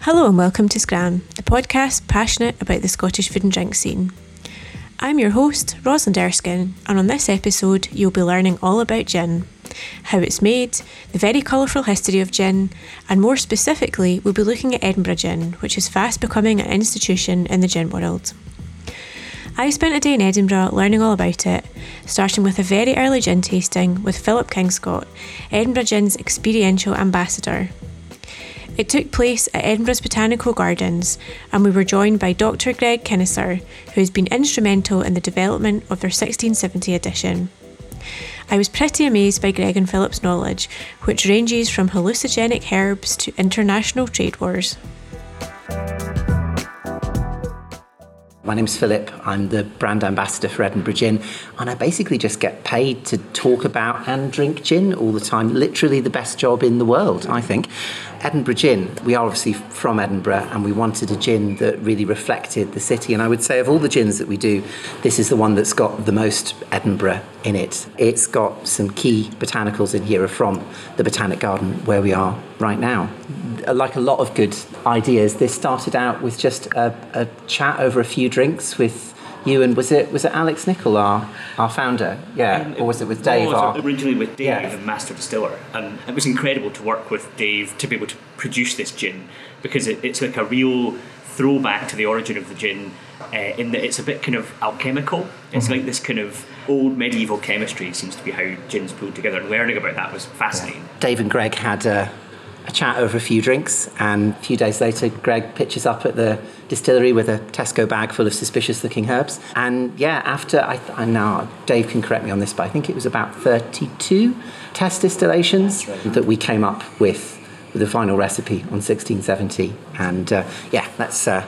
Hello and welcome to Scran, the podcast passionate about the Scottish food and drink scene. I'm your host, Rosalind Erskine, and on this episode, you'll be learning all about gin, how it's made, the very colourful history of gin, and more specifically, we'll be looking at Edinburgh Gin, which is fast becoming an institution in the gin world. I spent a day in Edinburgh learning all about it, starting with a very early gin tasting with Philip Kingscott, Edinburgh Gin's experiential ambassador. It took place at Edinburgh's Botanical Gardens, and we were joined by Dr. Greg Kenicer, who has been instrumental in the development of their 1670 edition. I was pretty amazed by Greg and Philip's knowledge, which ranges from hallucinogenic herbs to international trade wars. My name's Philip. I'm the brand ambassador for Edinburgh Gin, and I basically just get paid to talk about and drink gin all the time. Literally the best job in the world, I think. Edinburgh Gin, we are obviously from Edinburgh, and we wanted a gin that really reflected the city. And I would say, of all the gins that we do, this is the one that's got the most Edinburgh in it. It's got some key botanicals in here from the Botanic Garden where we are right now. Like a lot of good ideas, this started out with just a, a chat over a few drinks with you and was it was it Alex Nicol, our our founder? Yeah, um, or was it with Dave? No, was originally with Dave, yeah. the master distiller, and it was incredible to work with Dave to be able to produce this gin because it, it's like a real throwback to the origin of the gin. Uh, in that it's a bit kind of alchemical. It's mm-hmm. like this kind of old medieval chemistry seems to be how gin's pulled together. And learning about that was fascinating. Yeah. Dave and Greg had. Uh, a chat over a few drinks, and a few days later, Greg pitches up at the distillery with a Tesco bag full of suspicious looking herbs. And yeah, after, I, I now, Dave can correct me on this, but I think it was about 32 test distillations right. that we came up with, with the final recipe on 1670. And uh, yeah, that's uh,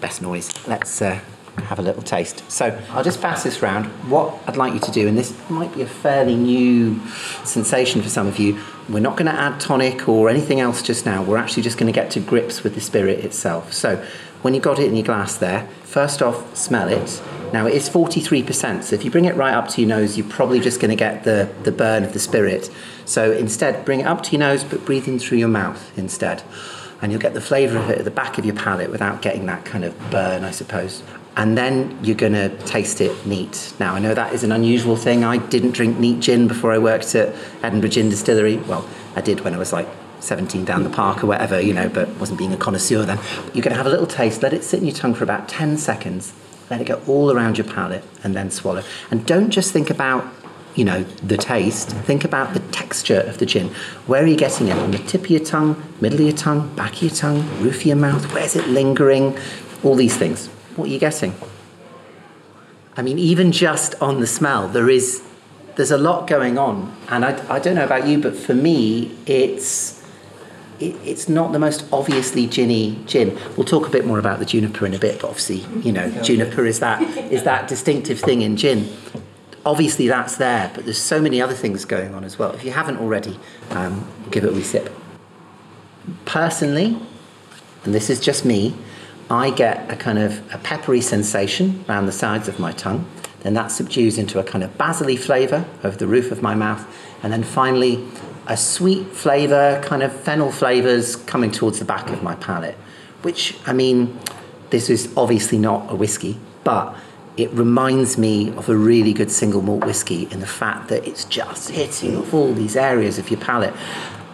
best noise. Let's. Uh, have a little taste. So I'll just pass this round. What I'd like you to do, and this might be a fairly new sensation for some of you, we're not going to add tonic or anything else just now. We're actually just going to get to grips with the spirit itself. So when you've got it in your glass there, first off, smell it. Now it is 43%, so if you bring it right up to your nose, you're probably just going to get the, the burn of the spirit. So instead, bring it up to your nose, but breathe in through your mouth instead. And you'll get the flavour of it at the back of your palate without getting that kind of burn, I suppose and then you're going to taste it neat. Now, I know that is an unusual thing. I didn't drink neat gin before I worked at Edinburgh Gin Distillery. Well, I did when I was like 17 down the park or whatever, you know, but wasn't being a connoisseur then. You're going to have a little taste, let it sit in your tongue for about 10 seconds, let it go all around your palate, and then swallow. And don't just think about you know, the taste, think about the texture of the gin. Where are you getting it? On the tip of your tongue, middle of your tongue, back of your tongue, roof of your mouth? Where's it lingering? All these things. What are you getting? I mean, even just on the smell, there is there's a lot going on, and I, I don't know about you, but for me, it's it, it's not the most obviously ginny gin. We'll talk a bit more about the juniper in a bit, but obviously, you know, juniper is that is that distinctive thing in gin. Obviously, that's there, but there's so many other things going on as well. If you haven't already, um, give it a wee sip. Personally, and this is just me, I get a kind of a peppery sensation around the sides of my tongue. Then that subdues into a kind of basil flavour over the roof of my mouth. And then finally, a sweet flavour, kind of fennel flavours coming towards the back of my palate. Which, I mean, this is obviously not a whiskey, but it reminds me of a really good single malt whiskey in the fact that it's just hitting all these areas of your palate.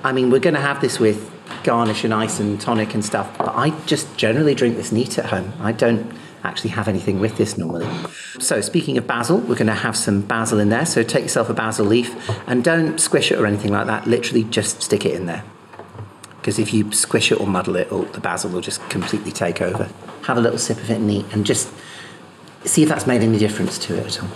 I mean, we're going to have this with garnish and ice and tonic and stuff. But I just generally drink this neat at home. I don't actually have anything with this normally. So, speaking of basil, we're going to have some basil in there. So, take yourself a basil leaf and don't squish it or anything like that. Literally, just stick it in there. Because if you squish it or muddle it, all the basil will just completely take over. Have a little sip of it neat and just see if that's made any difference to it at all.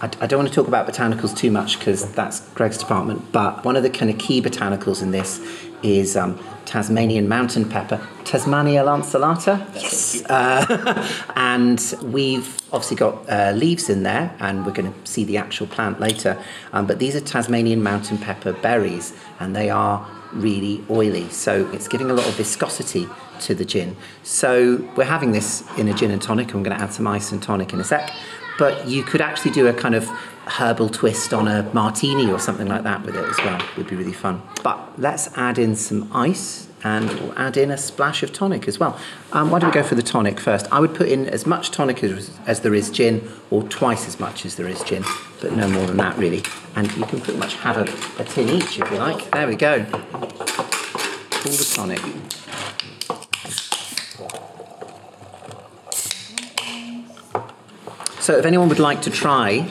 I, I don't want to talk about botanicals too much because that's Greg's department, but one of the kind of key botanicals in this is um, Tasmanian mountain pepper, Tasmannia lanceolata. Yes. Uh, and we've obviously got uh, leaves in there, and we're going to see the actual plant later. Um, but these are Tasmanian mountain pepper berries, and they are really oily. So it's giving a lot of viscosity to the gin. So we're having this in a gin and tonic, and we're going to add some ice and tonic in a sec. But you could actually do a kind of herbal twist on a martini or something like that with it as well. Would be really fun. But let's add in some ice and we'll add in a splash of tonic as well. Um, why don't we go for the tonic first? I would put in as much tonic as, as there is gin, or twice as much as there is gin, but no more than that really. And you can pretty much have a, a tin each if you like. There we go. All the tonic. So if anyone would like to try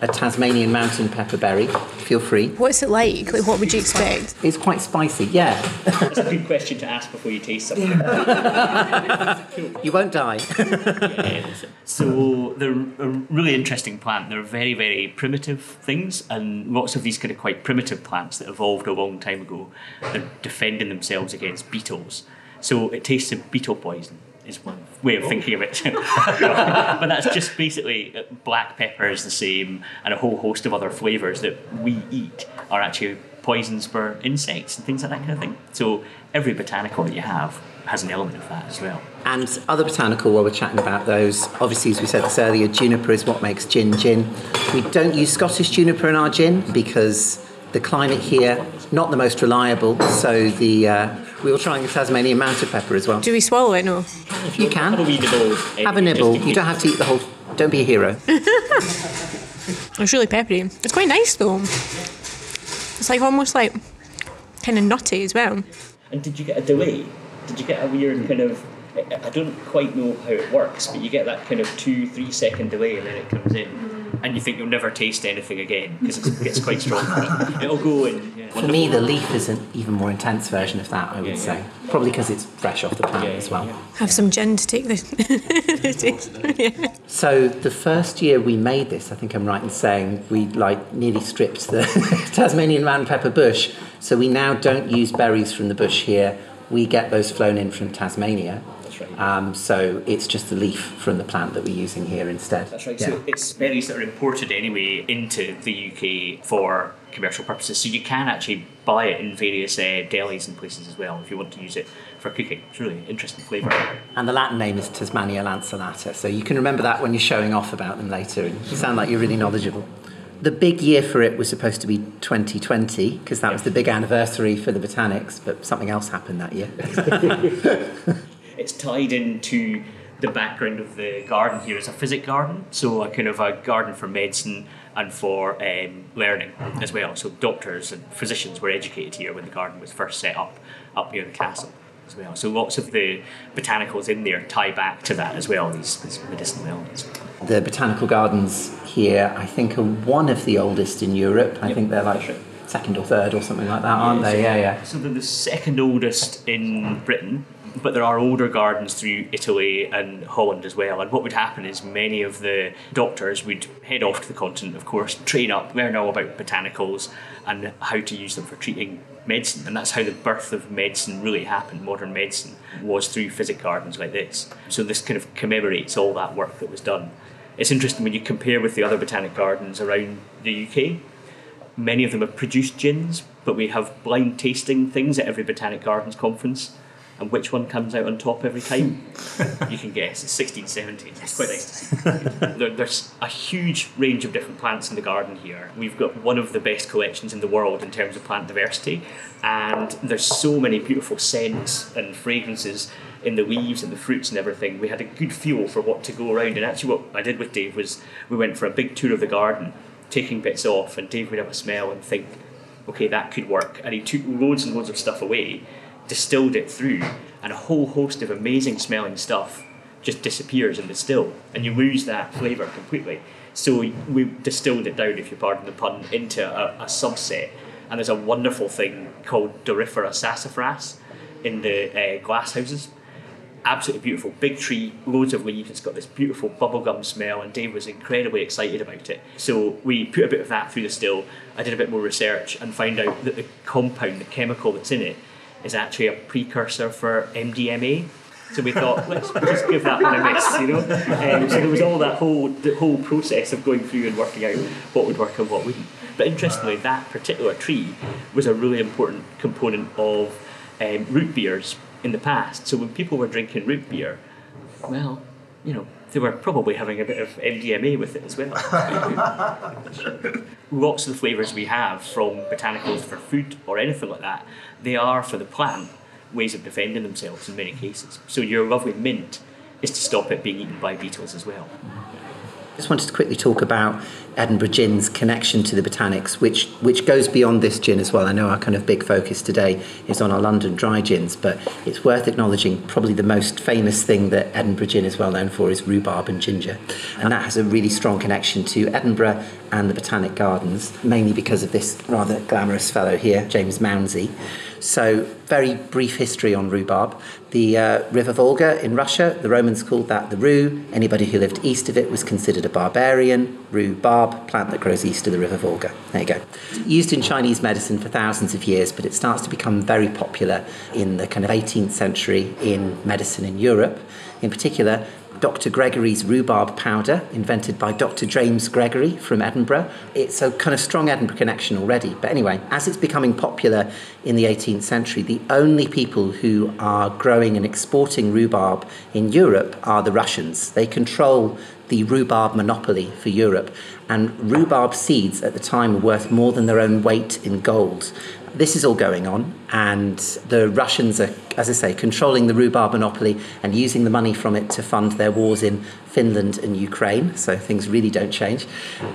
a Tasmanian mountain pepper berry. feel free. What's it like? Like, what would you expect? It's quite spicy, yeah. It's a good question to ask before you taste something. you won't die. so they're a really interesting plant. They're very, very primitive things, and lots of these kind of quite primitive plants that evolved a long time ago, they're defending themselves against beetles. So it tastes of beetle poison is one way of thinking of it. but that's just basically uh, black pepper is the same, and a whole host of other flavours that we eat are actually poisons for insects and things like that kind of thing. So every botanical that you have has an element of that as well. And other botanical, while we're chatting about those, obviously, as we said this earlier, juniper is what makes gin gin. We don't use Scottish juniper in our gin because the climate here not the most reliable. So the uh, we were trying the Tasmanian mountain pepper as well. Do we swallow it? No. If you can, have a wee nibble. Have a nibble. You don't have to eat the whole. Don't be a hero. it's really peppery. It's quite nice though. It's like almost like kind of nutty as well. And did you get a delay? Did you get a weird kind of? I don't quite know how it works, but you get that kind of two, three second delay, and then it comes in and you think you'll never taste anything again because it gets quite strong. It'll go in. Yeah. For me, the leaf is an even more intense version of that. I would yeah, say yeah. probably because it's fresh off the plant as well. Have some gin to take this. so the first year we made this, I think I'm right in saying we like nearly stripped the Tasmanian round pepper bush. So we now don't use berries from the bush here. We get those flown in from Tasmania um, so it's just the leaf from the plant that we're using here instead. That's right. Yeah. So it's berries that are imported anyway into the UK for commercial purposes. So you can actually buy it in various uh, delis and places as well if you want to use it for cooking. It's really interesting flavour. And the Latin name is Tasmannia lanceolata, so you can remember that when you're showing off about them later. And you sound like you're really knowledgeable. The big year for it was supposed to be 2020 because that was the big anniversary for the botanics, but something else happened that year. it's tied into the background of the garden here as a physic garden, so a kind of a garden for medicine and for um, learning as well. So doctors and physicians were educated here when the garden was first set up up near the castle as well. So lots of the botanicals in there tie back to that as well, these, these medicinal elements. The botanical gardens here, I think, are one of the oldest in Europe. I yep. think they're like second or third or something like that, aren't yeah, they? So, yeah, yeah. So they're the second oldest in Britain but there are older gardens through Italy and Holland as well. And what would happen is many of the doctors would head off to the continent, of course, train up, learn all about botanicals and how to use them for treating medicine. And that's how the birth of medicine really happened. Modern medicine was through physic gardens like this. So this kind of commemorates all that work that was done. It's interesting when you compare with the other botanic gardens around the UK. Many of them have produced gins, but we have blind tasting things at every botanic gardens conference and which one comes out on top every time? you can guess. It's 1670. It's quite nice to see. there, there's a huge range of different plants in the garden here. We've got one of the best collections in the world in terms of plant diversity, and there's so many beautiful scents and fragrances in the leaves and the fruits and everything. We had a good feel for what to go around, and actually, what I did with Dave was we went for a big tour of the garden, taking bits off, and Dave would have a smell and think, okay, that could work. And he took loads and loads of stuff away distilled it through, and a whole host of amazing smelling stuff just disappears in the still, and you lose that flavour completely. So we distilled it down, if you pardon the pun, into a, a subset. And there's a wonderful thing called Doryphora sassafras in the uh, glass houses. Absolutely beautiful, big tree, loads of leaves. It's got this beautiful bubblegum smell, and Dave was incredibly excited about it. So we put a bit of that through the still. I did a bit more research and found out that the compound, the chemical that's in it, is actually a precursor for MDMA, so we thought, let's just give that one a miss, you know. Um, so there was all that whole the whole process of going through and working out what would work and what wouldn't. But interestingly, that particular tree was a really important component of um, root beers in the past. So when people were drinking root beer, well, you know, they were probably having a bit of MDMA with it as well. Lots of the flavours we have from botanicals for food or anything like that, they are for the plant ways of defending themselves in many cases. So your lovely mint is to stop it being eaten by beetles as well. Just wanted to quickly talk about Edinburgh Gin's connection to the botanics, which which goes beyond this gin as well. I know our kind of big focus today is on our London dry gins, but it's worth acknowledging probably the most famous thing that Edinburgh Gin is well known for is rhubarb and ginger, and that has a really strong connection to Edinburgh and the Botanic Gardens, mainly because of this rather glamorous fellow here, James Mounsey. So, very brief history on rhubarb. The uh, River Volga in Russia, the Romans called that the rue. Anybody who lived east of it was considered a barbarian. Rhubarb, plant that grows east of the River Volga. There you go. Used in Chinese medicine for thousands of years, but it starts to become very popular in the kind of 18th century in medicine in Europe. In particular, Dr. Gregory's rhubarb powder, invented by Dr. James Gregory from Edinburgh. It's a kind of strong Edinburgh connection already. But anyway, as it's becoming popular in the 18th century, the only people who are growing and exporting rhubarb in Europe are the Russians. They control the rhubarb monopoly for Europe. And rhubarb seeds at the time were worth more than their own weight in gold. This is all going on, and the Russians are, as I say, controlling the rhubarb monopoly and using the money from it to fund their wars in Finland and Ukraine. So things really don't change.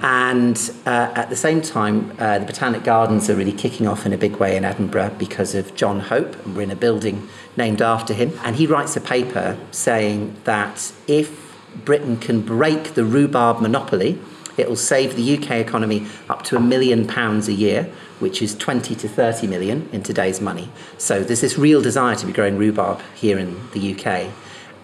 And uh, at the same time, uh, the Botanic Gardens are really kicking off in a big way in Edinburgh because of John Hope. And we're in a building named after him. And he writes a paper saying that if Britain can break the rhubarb monopoly, it will save the UK economy up to a million pounds a year, which is 20 to 30 million in today's money. So there's this real desire to be growing rhubarb here in the UK.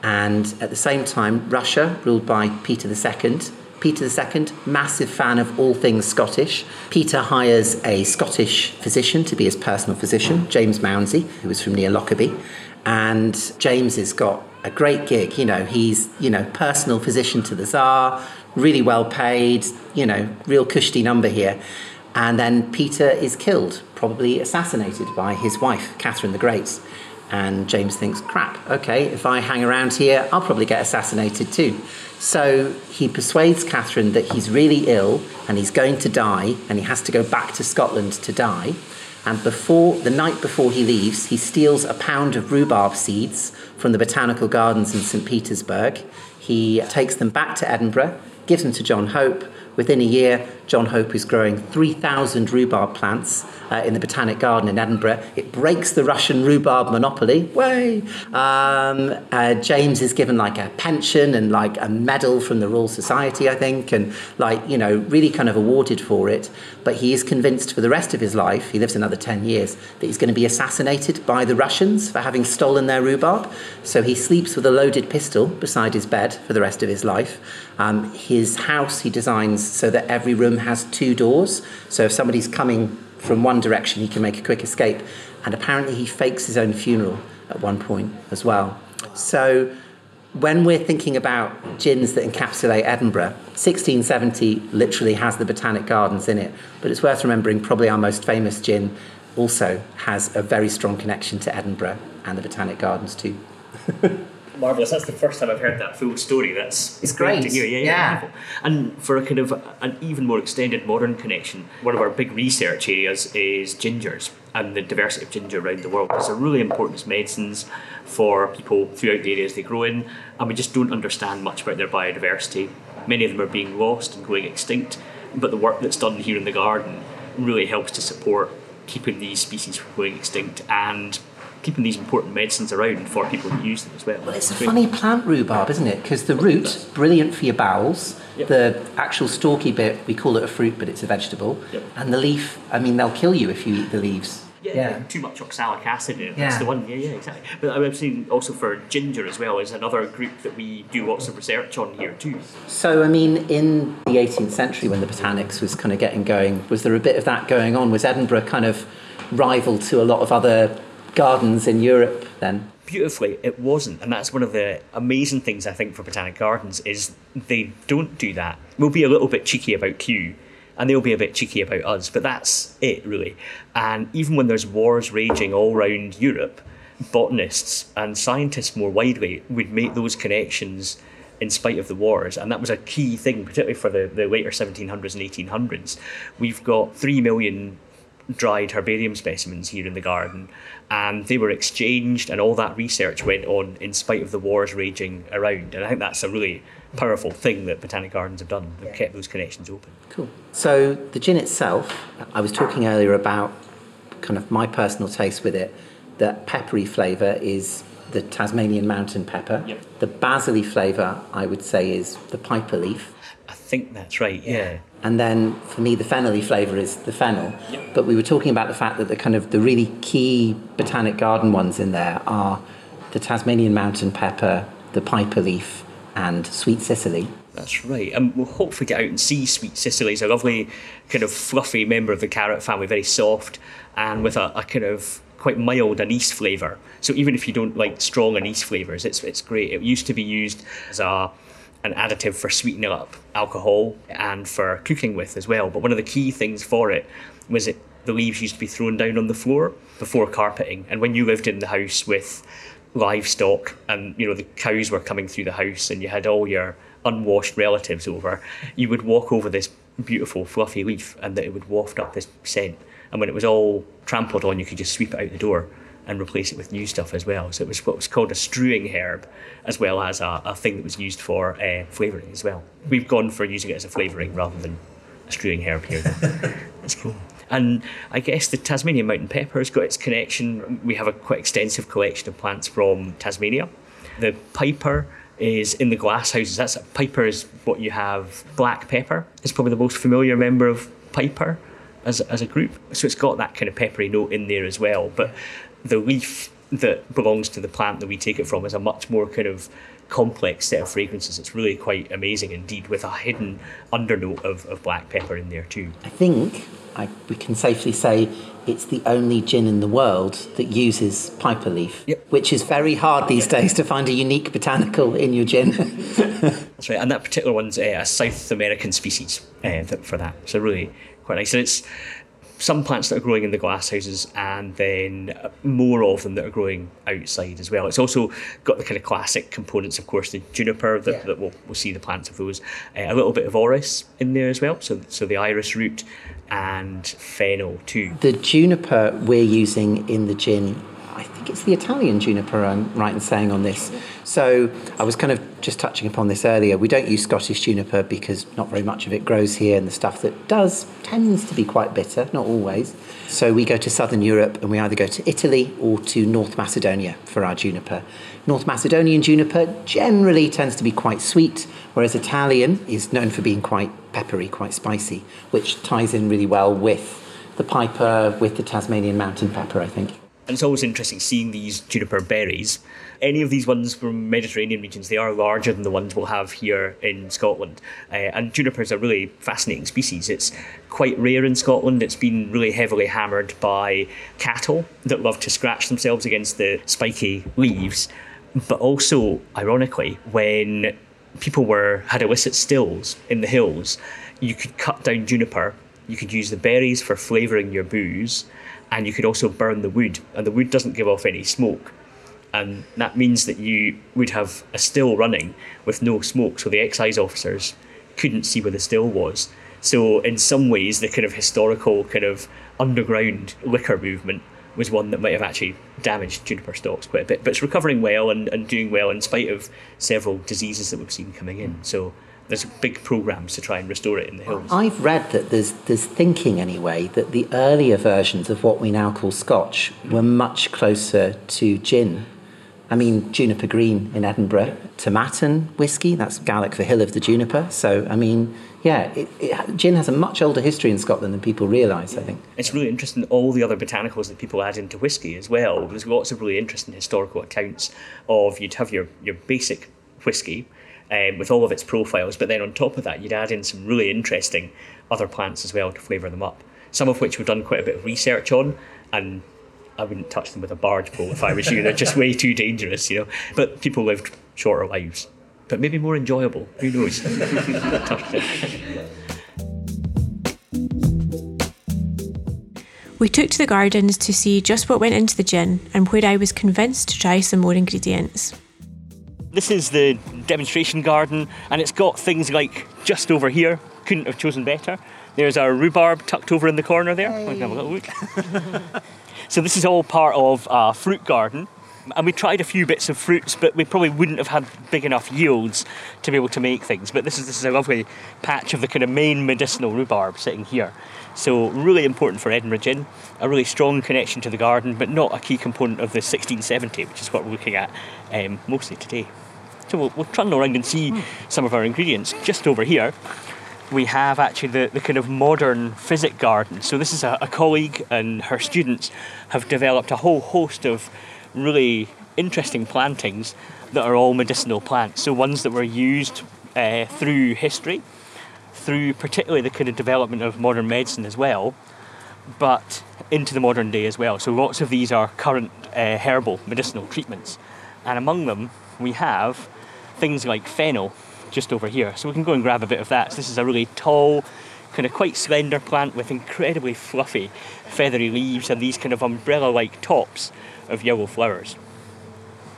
And at the same time, Russia, ruled by Peter II, Peter II, massive fan of all things Scottish. Peter hires a Scottish physician to be his personal physician, James Mounsey, who was from near Lockerbie. And James has got a great gig. You know, he's, you know, personal physician to the Tsar, really well paid, you know, real cushy number here. And then Peter is killed, probably assassinated by his wife, Catherine the Great. And James thinks, crap, okay, if I hang around here, I'll probably get assassinated too. So he persuades Catherine that he's really ill and he's going to die and he has to go back to Scotland to die. And before the night before he leaves, he steals a pound of rhubarb seeds from the botanical gardens in St. Petersburg. He takes them back to Edinburgh, gives them to John Hope. Within a year, John Hope is growing 3,000 rhubarb plants uh, in the Botanic Garden in Edinburgh. It breaks the Russian rhubarb monopoly. Way! Um, uh, James is given like a pension and like a medal from the Royal Society, I think, and like, you know, really kind of awarded for it. But he is convinced for the rest of his life, he lives another 10 years, that he's going to be assassinated by the Russians for having stolen their rhubarb. So he sleeps with a loaded pistol beside his bed for the rest of his life. Um, his house he designs so that every room has two doors. So if somebody's coming from one direction, he can make a quick escape. And apparently, he fakes his own funeral at one point as well. So when we're thinking about gins that encapsulate Edinburgh, 1670 literally has the Botanic Gardens in it. But it's worth remembering probably our most famous gin also has a very strong connection to Edinburgh and the Botanic Gardens too. marvelous. That's the first time I've heard that full story. That's it's great. to hear. Yeah, yeah. yeah. And for a kind of an even more extended modern connection, one of our big research areas is gingers and the diversity of ginger around the world because they're really important as medicines for people throughout the areas they grow in, and we just don't understand much about their biodiversity. Many of them are being lost and going extinct, but the work that's done here in the garden really helps to support keeping these species from going extinct and keeping these important medicines around for people who use them as well. Well, it's a funny plant rhubarb, isn't it? Because the root, brilliant for your bowels. Yep. The actual stalky bit, we call it a fruit, but it's a vegetable. Yep. And the leaf, I mean, they'll kill you if you eat the leaves. Yeah, too much oxalic acid in it. That's Yeah. the one. Yeah, yeah, exactly. But I've seen also for ginger as well is another group that we do lots of research on here too. So, I mean, in the 18th century when the botanics was kind of getting going, was there a bit of that going on? Was Edinburgh kind of rival to a lot of other gardens in Europe then? Beautifully, it wasn't, and that's one of the amazing things I think for botanic gardens is they don't do that. We'll be a little bit cheeky about Kew, and they'll be a bit cheeky about us, but that's it really. And even when there's wars raging all around Europe, botanists and scientists more widely would make those connections in spite of the wars, and that was a key thing, particularly for the, the later 1700s and 1800s. We've got three million dried herbarium specimens here in the garden, and they were exchanged, and all that research went on in spite of the wars raging around. And I think that's a really powerful thing that botanic gardens have done. They've kept those connections open. Cool. So, the gin itself, I was talking earlier about kind of my personal taste with it, that peppery flavour is the Tasmanian mountain pepper. Yep. The basil flavour, I would say, is the piper leaf. I think that's right. Yeah. And then for me, the fennelly flavour is the fennel. But we were talking about the fact that the kind of the really key botanic garden ones in there are the Tasmanian mountain pepper, the piper leaf, and sweet Cicely. That's right. And we'll hopefully get out and see Sweet Cicely. It's a lovely, kind of fluffy member of the carrot family, very soft and with a, a kind of quite mild anise flavour. So even if you don't like strong anise flavours, it's, it's great. It used to be used as a an additive for sweetening up alcohol and for cooking with as well. But one of the key things for it was it the leaves used to be thrown down on the floor before carpeting. And when you lived in the house with livestock and you know the cows were coming through the house and you had all your unwashed relatives over, you would walk over this beautiful fluffy leaf and that it would waft up this scent. And when it was all trampled on, you could just sweep it out the door and replace it with new stuff as well. So it was what was called a strewing herb, as well as a, a thing that was used for uh, flavouring as well. We've gone for using it as a flavouring rather than a strewing herb here. That's cool. And I guess the Tasmanian mountain pepper has got its connection. We have a quite extensive collection of plants from Tasmania. The piper is in the glass houses. That's a piper is what you have. Black pepper is probably the most familiar member of piper as, as a group. So it's got that kind of peppery note in there as well. But the leaf that belongs to the plant that we take it from is a much more kind of complex set of fragrances. It's really quite amazing indeed, with a hidden undernote of, of black pepper in there too. I think I, we can safely say it's the only gin in the world that uses piper leaf, Yep. which is very hard these days to find a unique botanical in your gin. That's right, and that particular one's uh, a South American species uh, for that. So really quite nice. And it's some plants that are growing in the glasshouses, and then more of them that are growing outside as well. It's also got the kind of classic components, of course, the juniper that, Yeah. that we'll, we'll see the plants of those. Uh, a little bit of orris in there as well, so so the iris root and fennel too. the juniper we're using in the gin, I think it's the Italian juniper, I'm right in saying on this. So I was kind of just touching upon this earlier. We don't use Scottish juniper because not very much of it grows here, and the stuff that does tends to be quite bitter, not always. So we go to southern Europe and we either go to Italy or to North Macedonia for our juniper. North Macedonian juniper generally tends to be quite sweet, whereas Italian is known for being quite peppery, quite spicy, which ties in really well with the piper, with the Tasmanian mountain pepper, I think. And it's always interesting seeing these juniper berries. Any of these ones from Mediterranean regions, they are larger than the ones we'll have here in Scotland. Uh, and juniper is a really fascinating species. It's quite rare in Scotland. It's been really heavily hammered by cattle that love to scratch themselves against the spiky leaves. But also, ironically, when people were had illicit stills in the hills, you could cut down juniper. You could use the berries for flavouring your booze, and you could also burn the wood, and the wood doesn't give off any smoke. And that means that you would have a still running with no smoke, so the excise officers couldn't see where the still was. So, in some ways, the kind of historical, kind of underground liquor movement was one that might have actually damaged juniper stocks quite a bit. But it's recovering well and, and doing well in spite of several diseases that we've seen coming in. So, there's big programs to try and restore it in the hills. I've read that there's there's thinking anyway that the earlier versions of what we now call Scotch were much closer to gin. I mean, juniper green in Edinburgh, Tomatin whiskey, that's Gaelic for hill of the juniper. So, I mean, yeah, it, it, gin has a much older history in Scotland than people realise, I think. It's really interesting, all the other botanicals that people add into whiskey as well. There's lots of really interesting historical accounts of you'd have your, your basic whiskey, um, with all of its profiles. But then on top of that, you'd add in some really interesting other plants as well to flavour them up. Some of which we've done quite a bit of research on, and I wouldn't touch them with a barge pole if I was you. They're just way too dangerous, you know. But people lived shorter lives, but maybe more enjoyable. Who knows? We took to the gardens to see just what went into the gin and where I was convinced to try some more ingredients. This is the demonstration garden, and it's got things like just over here. Couldn't have chosen better. There's our rhubarb tucked over in the corner there. Hey. have a little look. so this is all part of a fruit garden. And we tried a few bits of fruits, but we probably wouldn't have had big enough yields to be able to make things. But this is this is a lovely patch of the kind of main medicinal rhubarb sitting here. So really important for Edinburgh gin, a really strong connection to the garden, but not a key component of the 1670, which is what we're looking at um, mostly today. So we'll, we'll trundle around and see mm. some of our ingredients. Just over here, we have actually the, the kind of modern physic garden. So this is a, a colleague and her students have developed a whole host of really interesting plantings that are all medicinal plants. So ones that were used uh, through history, through particularly the kind of development of modern medicine as well, but into the modern day as well. So lots of these are current uh, herbal medicinal treatments, and among them we have things like fennel just over here. So we can go and grab a bit of that. So this is a really tall, kind of quite slender plant with incredibly fluffy, feathery leaves and these kind of umbrella-like tops of yellow flowers.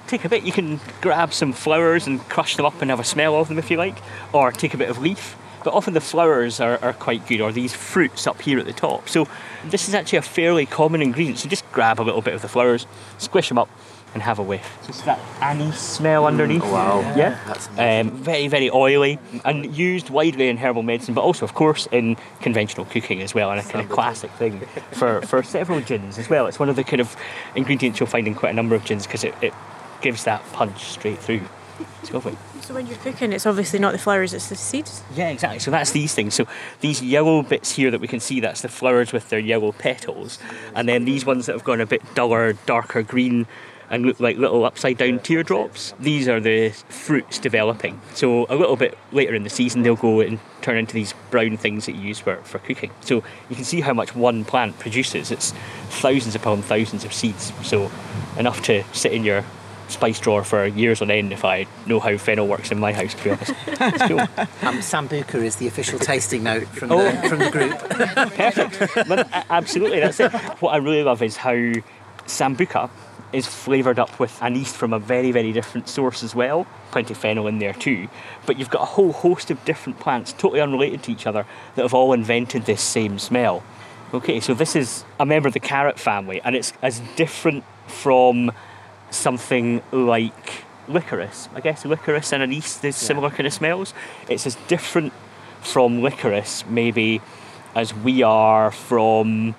Take a bit, you can grab some flowers and crush them up and have a smell of them if you like, or take a bit of leaf. But often the flowers are, are quite good, or these fruits up here at the top. So this is actually a fairly common ingredient. So just grab a little bit of the flowers, squish them up, and have a whiff. Just that anise smell underneath. Mm, wow. Yeah. That's um, very, very oily and used widely in herbal medicine, but also, of course, in conventional cooking as well, and a kind of classic thing for, for several gins as well. It's one of the kind of ingredients you'll find in quite a number of gins because it, it gives that punch straight through. It's lovely. So when you're cooking, it's obviously not the flowers; it's the seeds. Yeah, exactly. So that's these things. So these yellow bits here that we can see, that's the flowers with their yellow petals, and then these ones that have gone a bit duller, darker green, and look like little upside down teardrops. These are the fruits developing. So a little bit later in the season, they'll go and turn into these brown things that you use for, for cooking. So you can see how much one plant produces. It's thousands upon thousands of seeds. So enough to sit in your spice drawer for years on end if I know how fennel works in my house, to be honest. It's cool. Um, Sambuca is the official tasting note from, oh. the, from the group. Perfect. But, absolutely, that's it. What I really love is how Sambuca is flavoured up with anise from a very, very different source as well. Plenty of fennel in there too. But you've got a whole host of different plants, totally unrelated to each other, that have all invented this same smell. Okay, so this is a member of the carrot family, and it's as different from something like licorice. I guess licorice and anise, there's yeah. similar kind of smells. It's as different from licorice, maybe, as we are from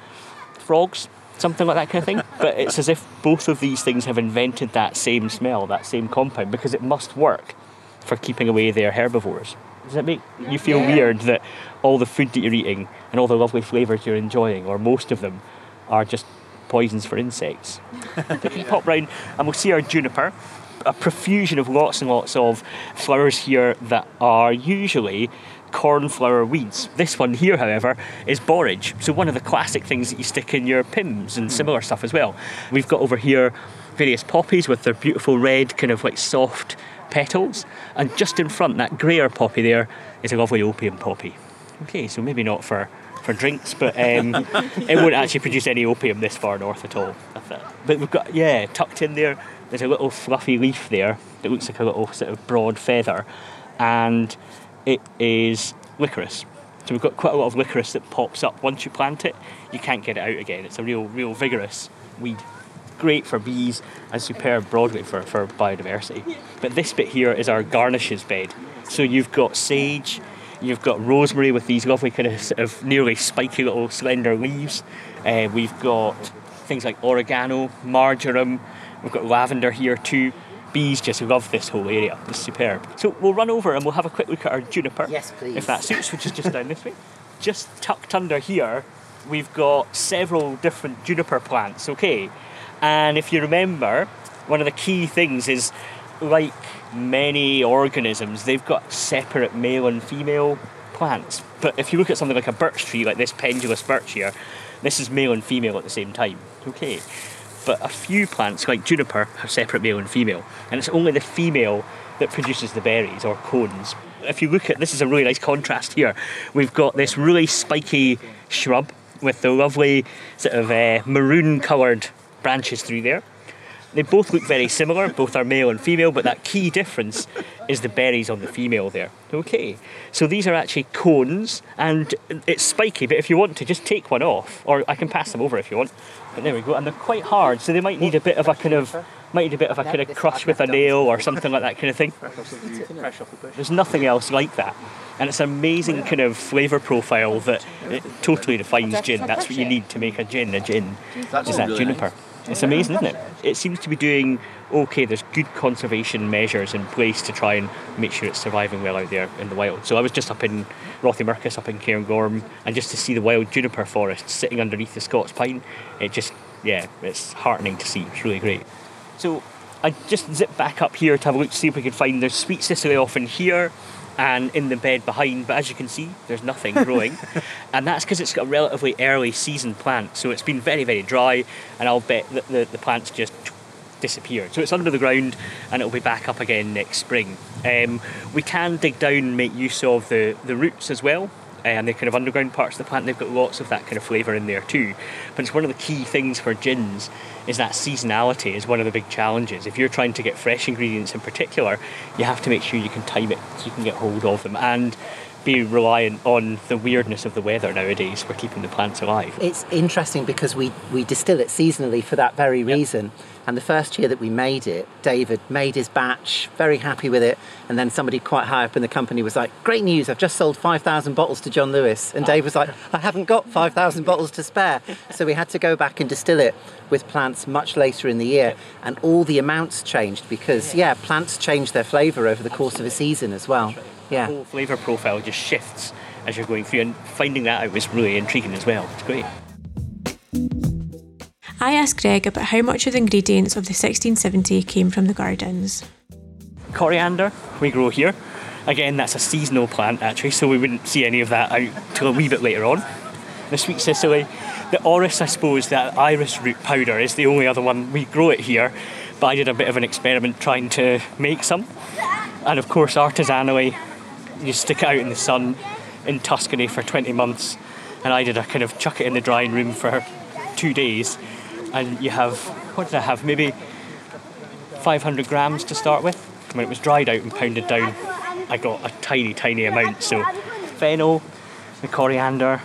frogs something like that kind of thing. But it's as if both of these things have invented that same smell, that same compound, because it must work for keeping away their herbivores. Does that make you feel yeah. weird that all the food that you're eating and all the lovely flavours you're enjoying, or most of them, are just poisons for insects? we can pop round and we'll see our juniper. A profusion of lots and lots of flowers here that are usually cornflower weeds. This one here, however, is borage. So one of the classic things that you stick in your Pimm's and hmm. similar stuff as well. We've got over here various poppies with their beautiful red, kind of like soft petals. And just in front, that greyer poppy there is a lovely opium poppy. Okay, so maybe not for for drinks, but um, it won't actually produce any opium this far north at all. But we've got, yeah, tucked in there, there's a little fluffy leaf there that looks like a little sort of broad feather. And it is licorice. So we've got quite a lot of licorice that pops up once you plant it. You can't get it out again. It's a real, real vigorous weed. Great for bees and superb broadly for, for biodiversity. But this bit here is our garnishes bed. So you've got sage, you've got rosemary with these lovely kind of, sort of nearly spiky little slender leaves. Uh, we've got things like oregano, marjoram. We've got lavender here too. Bees just love this whole area. It's superb. So we'll run over and we'll have a quick look at our juniper. Yes, please. If that suits, which is just down this way. Just tucked under here, we've got several different juniper plants. Okay, and if you remember, one of the key things is like many organisms, they've got separate male and female plants. But if you look at something like a birch tree, like this pendulous birch here, this is male and female at the same time. Okay. But a few plants, like juniper, have separate male and female, and it's only the female that produces the berries or cones. If you look at this, is a really nice contrast here. We've got this really spiky shrub with the lovely sort of uh, maroon coloured branches through there. They both look very similar, both are male and female, but that key difference is the berries on the female there. Okay, so these are actually cones and it's spiky, but if you want to, just take one off, or I can pass them over if you want. But there we go, and they're quite hard, so they might need a bit of a kind of might need a bit of a kind of crush with a nail or something like that kind of thing. There's nothing else like that. And it's an amazing kind of flavour profile that it totally defines gin. That's what you need to make a gin. A gin is that juniper. It's amazing, isn't it? It seems to be doing okay. There's good conservation measures in place to try and make sure it's surviving well out there in the wild. So I was just up in Rothiemurchus, up in Cairngorm, and just to see the wild juniper forest sitting underneath the Scots pine, it just, yeah, it's heartening to see. It's really great. So I just zip back up here to have a look to see if we can find there's sweet Cicely off in here and in the bed behind, but as you can see, there's nothing growing. and that's because it's got a relatively early season plant, so it's been very, very dry, and I'll bet that the, the plant's just disappeared. So it's under the ground and it'll be back up again next spring. Um, we can dig down and make use of the, the roots as well. Uh, And the kind of underground parts of the plant, they've got lots of that kind of flavour in there too. But it's one of the key things for gins is that seasonality is one of the big challenges. If you're trying to get fresh ingredients in particular, you have to make sure you can time it so you can get hold of them and be reliant on the weirdness of the weather nowadays for keeping the plants alive. It's interesting because we, we distill it seasonally for that very reason. And the first year that we made it, David made his batch, very happy with it. And then somebody quite high up in the company was like, Great news, I've just sold 5,000 bottles to John Lewis. And oh. Dave was like, I haven't got 5,000 bottles to spare. So we had to go back and distill it with plants much later in the year. And all the amounts changed because, yeah, plants change their flavour over the course of a season as well. Yeah. The whole flavour profile just shifts as you're going through, and finding that out was really intriguing as well. It's great. I asked Greg about how much of the ingredients of the 1670 came from the gardens. Coriander we grow here. Again, that's a seasonal plant actually, so we wouldn't see any of that out till a wee bit later on. The sweet Cicely, the orris, I suppose, that iris root powder is the only other one we grow it here. But I did a bit of an experiment trying to make some, and of course, artisanally, you stick it out in the sun in Tuscany for 20 months, and I did a kind of chuck it in the drying room for two days, and you have what did I have? Maybe 500 grams to start with. When it was dried out and pounded down, I got a tiny, tiny amount. So fennel, the coriander,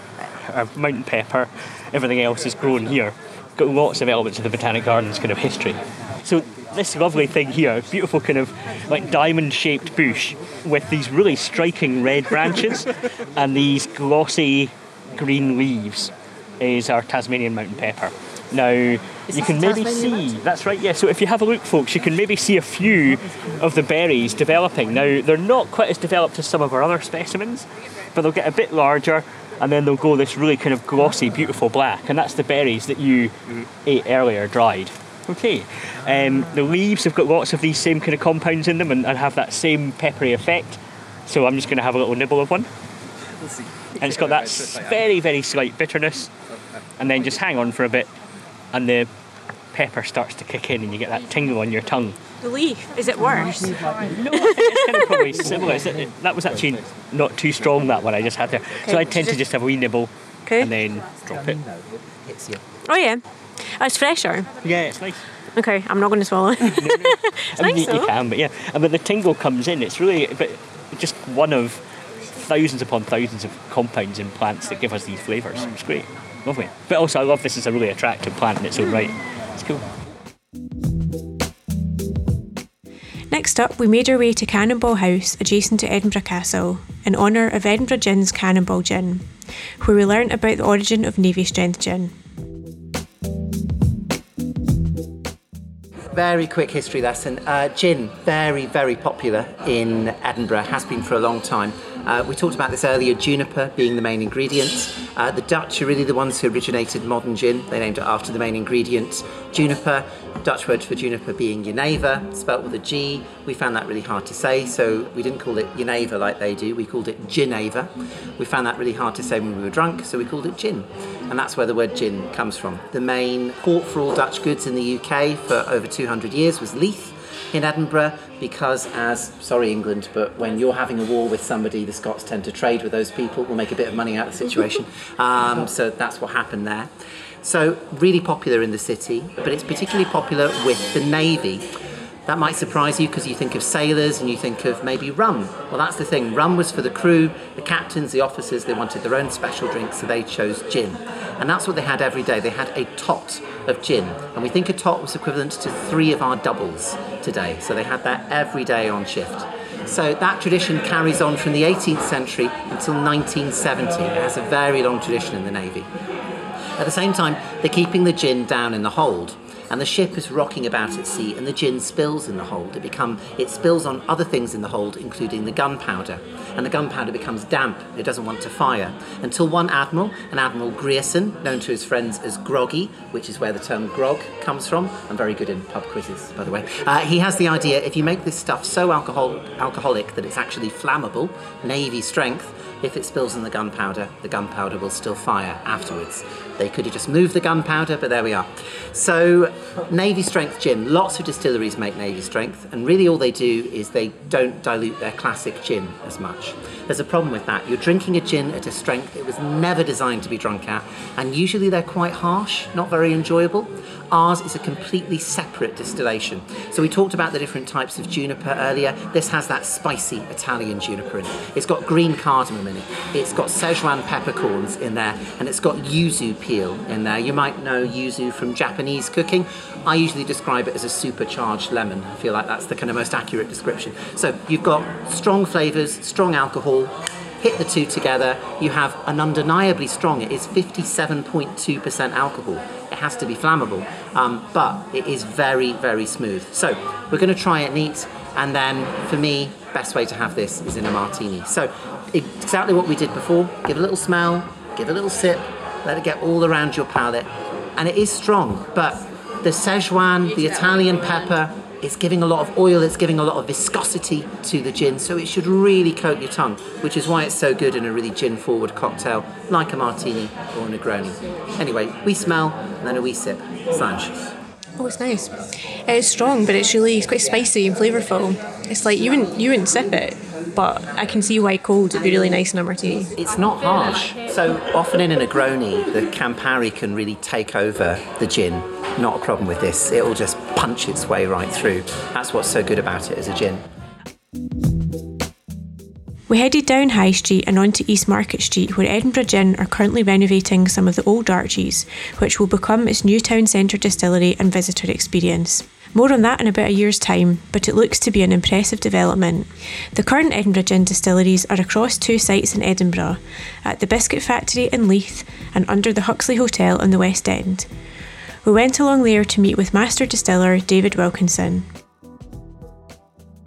uh, mountain pepper, everything else is grown here. Got lots of elements of the Botanic Gardens kind of history. So this lovely thing here, beautiful kind of like diamond-shaped bush with these really striking red branches and these glossy green leaves is our Tasmanian mountain pepper. Now, you can maybe Tasmanian see, that's right, yeah. So if you have a look, folks, you can maybe see a few of the berries developing. Now, they're not quite as developed as some of our other specimens, but they'll get a bit larger and then they'll go this really kind of glossy, beautiful black. And that's the berries that you ate earlier dried. Okay. Um, the leaves have got lots of these same kind of compounds in them and, and have that same peppery effect. So I'm just going to have a little nibble of one. And it's got that very, very slight bitterness. And then just hang on for a bit and the pepper starts to kick in and you get that tingle on your tongue. The leaf, is it worse? No, it's kind of probably similar. It- That was actually not too strong, that one I just had there. So I tend to just have a wee nibble Okay. and then drop it. Oh yeah. Oh, it's fresher. Yeah, it's nice. Okay, I'm not going to swallow it. I mean, nice you, you can, but yeah. And when the tingle comes in, it's really but just one of thousands upon thousands of compounds in plants that give us these flavours. It's great. Lovely. But also, I love this as a really attractive plant in its own right. It's cool. Next up, we made our way to Cannonball House, adjacent to Edinburgh Castle, in honour of Edinburgh Gin's Cannonball Gin, where we learnt about the origin of Navy Strength Gin. Very quick history lesson. Uh, gin, very, very popular in Edinburgh, has been for a long time. Uh, we talked about this earlier, juniper being the main ingredient. Uh, the Dutch are really the ones who originated modern gin. They named it after the main ingredient, juniper. Dutch word for juniper being Genever, spelt with a G. We found that really hard to say, so we didn't call it Genever like they do. We called it Ginever. We found that really hard to say when we were drunk, so we called it gin. And that's where the word gin comes from. The main port for all Dutch goods in the UK for over 200 years was Leith in Edinburgh because, as sorry England, but when you're having a war with somebody, the Scots tend to trade with those people. We'll make a bit of money out of the situation. Um, so that's what happened there. So really popular in the city, but it's particularly popular with the navy. That might surprise you because you think of sailors and you think of maybe rum. Well, that's the thing. Rum was for the crew, the captains, the officers. They wanted their own special drink, so they chose gin. And that's what they had every day. They had a tot of gin. And we think a tot was equivalent to three of our doubles today. So they had that every day on shift. So that tradition carries on from the 18th century until 1970. It has a very long tradition in the Navy. At the same time, they're keeping the gin down in the hold and the ship is rocking about at sea and the gin spills in the hold. It become it spills on other things in the hold, including the gunpowder. And the gunpowder becomes damp, it doesn't want to fire. Until one admiral, an Admiral Grierson, known to his friends as Groggy, which is where the term grog comes from. I'm very good in pub quizzes, by the way. Uh, he has the idea if you make this stuff so alcohol, alcoholic that it's actually flammable, navy strength, if it spills in the gunpowder, the gunpowder will still fire afterwards. They could have just moved the gunpowder, but there we are. So, Navy strength gin. Lots of distilleries make Navy strength, and really all they do is they don't dilute their classic gin as much. There's a problem with that. You're drinking a gin at a strength it was never designed to be drunk at, and usually they're quite harsh, not very enjoyable. Ours is a completely separate distillation. So we talked about the different types of juniper earlier. This has that spicy Italian juniper in it. It's got green cardamom in it. It's got Szechuan peppercorns in there, and it's got yuzu in there. You might know yuzu from Japanese cooking. I usually describe it as a supercharged lemon. I feel like that's the kind of most accurate description. So you've got strong flavours, strong alcohol, hit the two together, you have an undeniably strong, it is 57.2% alcohol. It has to be flammable, um, but it is very, very smooth. So we're going to try it neat, and then for me, best way to have this is in a martini. So exactly what we did before, give a little smell, give a little sip, let it get all around your palate, and it is strong, but the Szechuan, the Italian pepper, it's giving a lot of oil, it's giving a lot of viscosity to the gin, so it should really coat your tongue, which is why it's so good in a really gin forward cocktail like a martini or a Negroni. Anyway, we smell and then a wee sip. Sanj. Oh, it's nice. It's strong, but it's really it's quite spicy and flavourful. It's like you wouldn't you wouldn't sip it, but I can see why cold would be really nice in a martini. It's not harsh. So often in a Negroni, the Campari can really take over the gin. Not a problem with this. It will just punch its way right through. That's what's so good about it as a gin. We headed down High Street and onto East Market Street, where Edinburgh Gin are currently renovating some of the old arches, which will become its new town centre distillery and visitor experience. More on that in about a year's time, but it looks to be an impressive development. The current Edinburgh Gin distilleries are across two sites in Edinburgh at the Biscuit Factory in Leith and under the Huxley Hotel in the West End. We went along there to meet with master distiller David Wilkinson.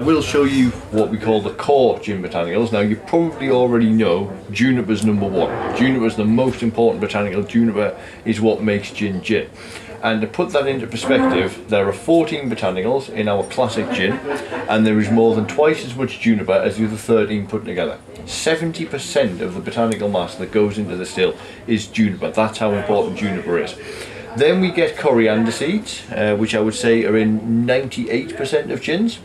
We'll show you what we call the core gin botanicals. Now, you probably already know juniper's number one. Juniper is the most important botanical. Juniper is what makes gin gin. And to put that into perspective, there are 14 botanicals in our classic gin, and there is more than twice as much juniper as the other 13 put together. 70% of the botanical mass that goes into the still is juniper. That's how important juniper is. Then we get coriander seeds, uh, which I would say are in 98% of gins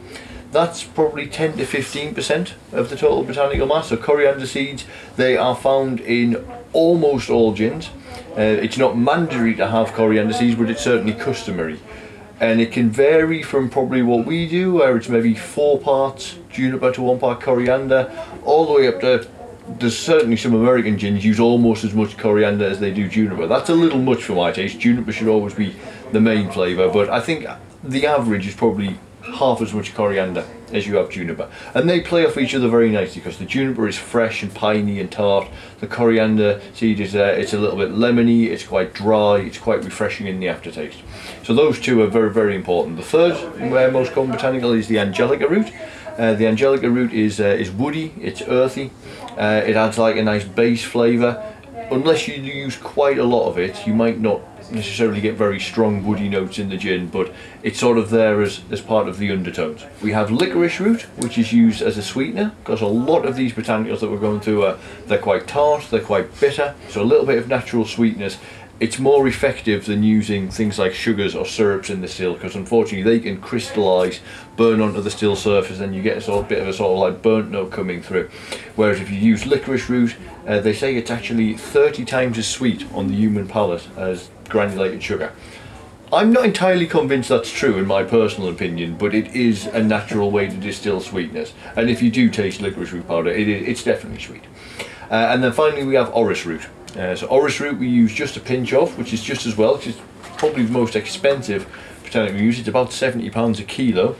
that's probably 10 to 15% of the total botanical mass. So coriander seeds, they are found in almost all gins. Uh, it's not mandatory to have coriander seeds, but it's certainly customary. And it can vary from probably what we do, where it's maybe four parts juniper to one part coriander, all the way up to there's certainly some American gins use almost as much coriander as they do juniper. That's a little much for my taste. Juniper should always be the main flavour, but I think the average is probably half as much coriander as you have juniper. And they play off each other very nicely because the juniper is fresh and piney and tart. The coriander seed is uh, it's a little bit lemony, it's quite dry, it's quite refreshing in the aftertaste. So those two are very, very important. The third uh, most common botanical is the angelica root. Uh, the angelica root is uh, is woody, it's earthy, uh, it adds like a nice base flavour. Unless you use quite a lot of it, you might not necessarily get very strong woody notes in the gin, but it's sort of there as, as part of the undertones. We have licorice root, which is used as a sweetener, because a lot of these botanicals that we're going through are they're quite tart, they're quite bitter, so a little bit of natural sweetness it's more effective than using things like sugars or syrups in the still because unfortunately they can crystallize burn onto the still surface and you get a sort of bit of a sort of like burnt note coming through. Whereas if you use licorice root uh, they say it's actually 30 times as sweet on the human palate as granulated sugar I'm not entirely convinced that's true in my personal opinion, but it is a natural way to distill sweetness. And if you do taste licorice root powder, it is, it's definitely sweet. Uh, and then finally we have orris root. Uh, so orris root we use just a pinch of, which is just as well, which is probably the most expensive botanic we use. It's about £70 a kilo.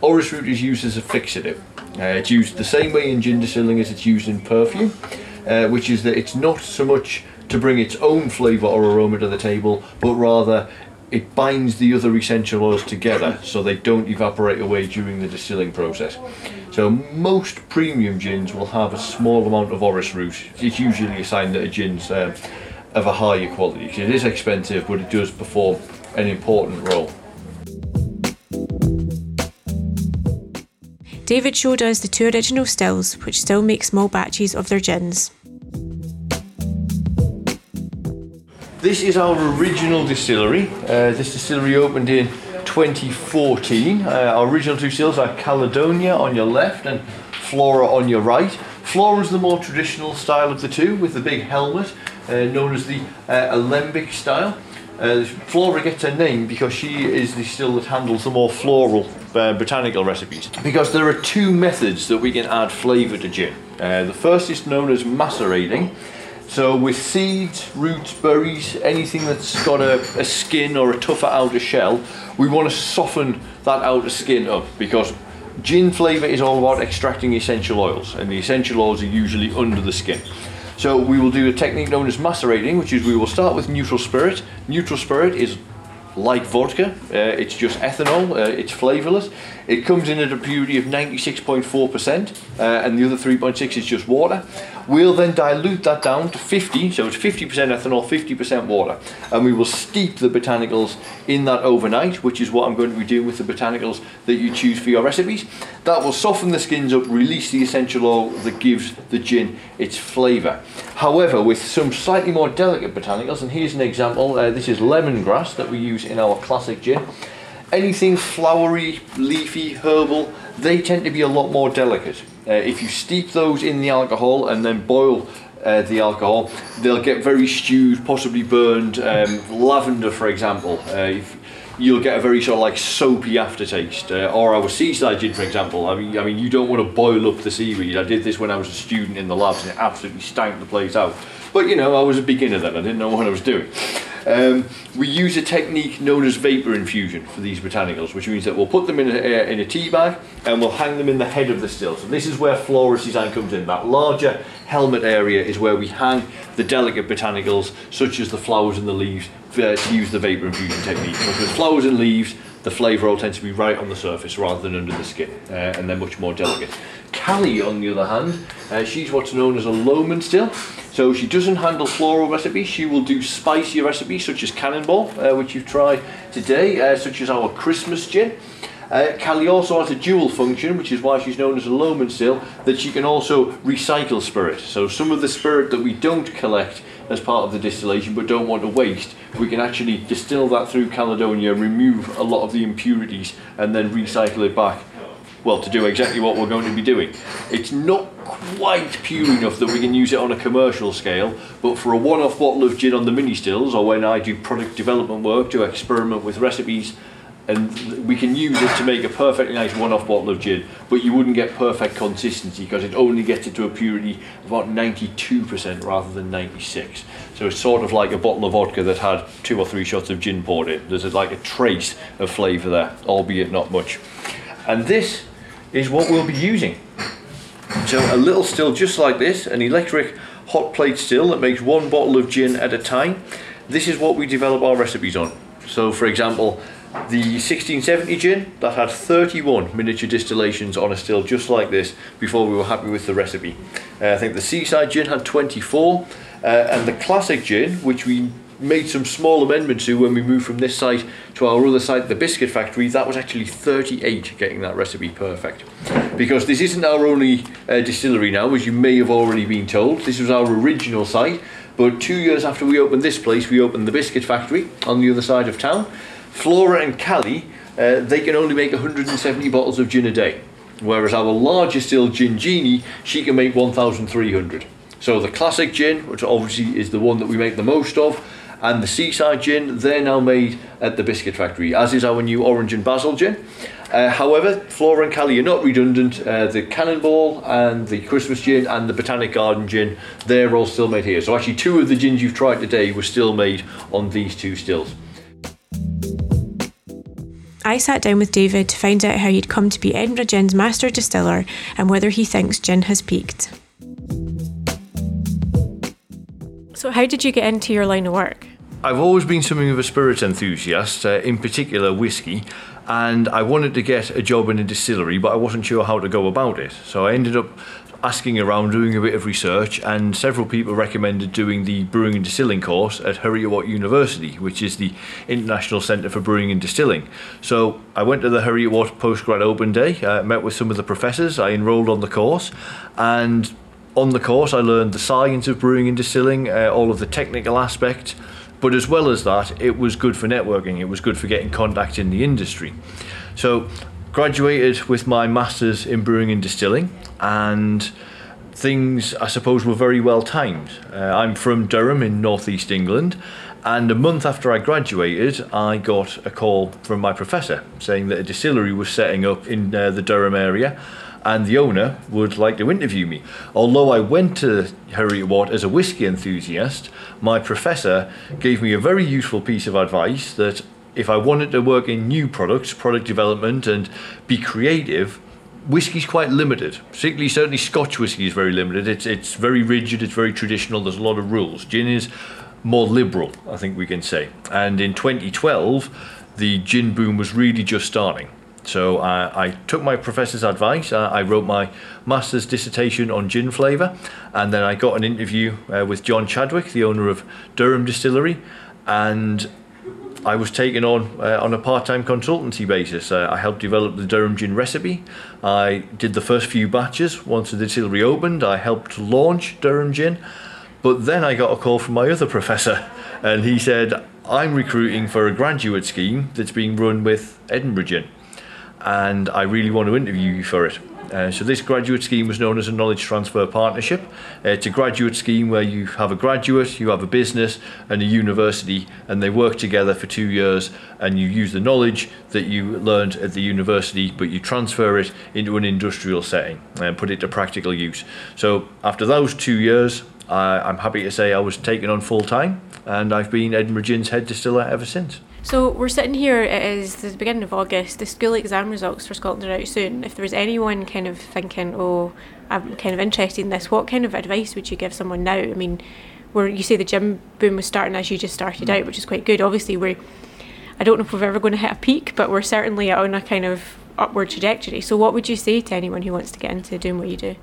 Orris root is used as a fixative. Uh, it's used the same way in gin distilling as it's used in perfume, uh, which is that it's not so much to bring its own flavour or aroma to the table, but rather it binds the other essential oils together so they don't evaporate away during the distilling process. So most premium gins will have a small amount of orris root. It's usually a sign that a gin's um, of a higher quality. It is expensive, but it does perform an important role. David showed us the two original stills, which still make small batches of their gins. This is our original distillery. Uh, this distillery opened in 2014. Uh, our original two stills are Caledonia on your left and Flora on your right. Flora is the more traditional style of the two with the big helmet uh, known as the uh, alembic style. Uh, Flora gets her name because she is the still that handles the more floral uh, botanical recipes. Because there are two methods that we can add flavour to gin. The first is known as macerating. So with seeds, roots, berries, anything that's got a, a skin or a tougher outer shell, we want to soften that outer skin up because gin flavour is all about extracting essential oils and the essential oils are usually under the skin. So we will do a technique known as macerating, which is we will start with neutral spirit. Neutral spirit is like vodka, uh, it's just ethanol, uh, it's flavourless. It comes in at a purity of 96.4%, uh, and the other 3.6 is just water. We'll then dilute that down to 50, so it's 50% ethanol, 50% water, and we will steep the botanicals in that overnight, which is what I'm going to be doing with the botanicals that you choose for your recipes. That will soften the skins up, release the essential oil that gives the gin its flavour. However, with some slightly more delicate botanicals, and here's an example, uh, this is lemongrass that we use in our classic gin anything flowery, leafy, herbal, they tend to be a lot more delicate. Uh, if you steep those in the alcohol and then boil uh, the alcohol, they'll get very stewed, possibly burned. Um, lavender, for example, uh, you'll get a very sort of like soapy aftertaste. Uh, or our seaside gin, for example. I mean, I mean, you don't want to boil up the seaweed. I did this when I was a student in the labs, and it absolutely stank the place out. But you know, I was a beginner then. I didn't know what I was doing. Um, we use a technique known as vapor infusion for these botanicals, which means that we'll put them in a, uh, in a tea bag and we'll hang them in the head of the still. So this is where Flora's design comes in. That larger helmet area is where we hang the delicate botanicals, such as the flowers and the leaves, uh, to use the vapor infusion technique. Because flowers and leaves, the flavour all tends to be right on the surface rather than under the skin, uh, and they're much more delicate. Callie, on the other hand, uh, she's what's known as a Lomond still. So she doesn't handle floral recipes, she will do spicy recipes such as Cannonball, uh, which you've tried today, uh, such as our Christmas gin. Uh, Callie also has a dual function, which is why she's known as a Lomond still, that she can also recycle spirit. So some of the spirit that we don't collect as part of the distillation but don't want to waste, we can actually distill that through Caledonia, remove a lot of the impurities and then recycle it back well, to do exactly what we're going to be doing. It's not quite pure enough that we can use it on a commercial scale, but for a one-off bottle of gin on the mini stills, or when I do product development work to experiment with recipes, and we can use it to make a perfectly nice one-off bottle of gin, but you wouldn't get perfect consistency because it only gets it to a purity of about 92% rather than 96. So it's sort of like a bottle of vodka that had two or three shots of gin poured in. There's like a trace of flavour there, albeit not much. And this is what we'll be using. So a little still just like this, an electric hot plate still that makes one bottle of gin at a time. This is what we develop our recipes on. So for example, the 1670 gin that had 31 miniature distillations on a still just like this before we were happy with the recipe. Uh, I think the seaside gin had 24 uh, and the classic gin which we made some small amendments to when we moved from this site to our other site, the biscuit factory, that was actually 38 getting that recipe perfect. Because this isn't our only uh, distillery now, as you may have already been told. This was our original site, but two years after we opened this place, we opened the biscuit factory on the other side of town. Flora and Cali, uh, they can only make 170 bottles of gin a day, whereas our largest still, Gin Genie, she can make 1,300. So the classic gin, which obviously is the one that we make the most of, and the Seaside gin, they're now made at the Biscuit Factory, as is our new Orange and Basil gin. Uh, however, Flora and Cali are not redundant. Uh, the Cannonball and the Christmas gin and the Botanic Garden gin, they're all still made here. So actually two of the gins you've tried today were still made on these two stills. I sat down with David to find out how he'd come to be Edinburgh Gin's master distiller and whether he thinks gin has peaked. So, how did you get into your line of work? I've always been something of a spirit enthusiast, uh, in particular whiskey, and I wanted to get a job in a distillery, but I wasn't sure how to go about it. So I ended up asking around, doing a bit of research, and several people recommended doing the brewing and distilling course at Heriot-Watt University, which is the International Centre for Brewing and Distilling. So I went to the Heriot-Watt postgrad open day, uh, met with some of the professors, I enrolled on the course, and on the course I learned the science of brewing and distilling, uh, all of the technical aspects, but as well as that, it was good for networking. It was good for getting contact in the industry. So, graduated with my masters in brewing and distilling, and things I suppose were very well timed. Uh, I'm from Durham in northeast England, and a month after I graduated, I got a call from my professor saying that a distillery was setting up in uh, the Durham area and the owner would like to interview me. Although I went to Heriot-Watt as a whisky enthusiast, my professor gave me a very useful piece of advice that if I wanted to work in new products, product development, and be creative, whiskey's quite limited. Particularly, certainly Scotch whiskey is very limited. It's it's very rigid. It's very traditional. There's a lot of rules. Gin is more liberal, I think we can say. And in 2012, the gin boom was really just starting. So I, I took my professor's advice. I, I wrote my master's dissertation on gin flavour, and then I got an interview uh, with John Chadwick, the owner of Durham Distillery, and I was taken on uh, on a part-time consultancy basis. Uh, I helped develop the Durham gin recipe. I did the first few batches. Once the distillery opened, I helped launch Durham gin. But then I got a call from my other professor, and he said, "I'm recruiting for a graduate scheme that's being run with Edinburgh Gin." and I really want to interview you for it. Uh, so this graduate scheme was known as a knowledge transfer partnership. Uh, it's a graduate scheme where you have a graduate, you have a business and a university and they work together for two years and you use the knowledge that you learned at the university but you transfer it into an industrial setting and put it to practical use. So after those two years I'm happy to say I was taken on full time and I've been Edinburgh Gin's head distiller ever since. So we're sitting here, it is the beginning of August, the school exam results for Scotland are out soon. If there was anyone kind of thinking, oh, I'm kind of interested in this, what kind of advice would you give someone now? I mean, where you say the gin boom was starting as you just started out, which is quite good. Obviously, we're, I don't know if we're ever going to hit a peak, but we're certainly on a kind of upward trajectory. So what would you say to anyone who wants to get into doing what you do?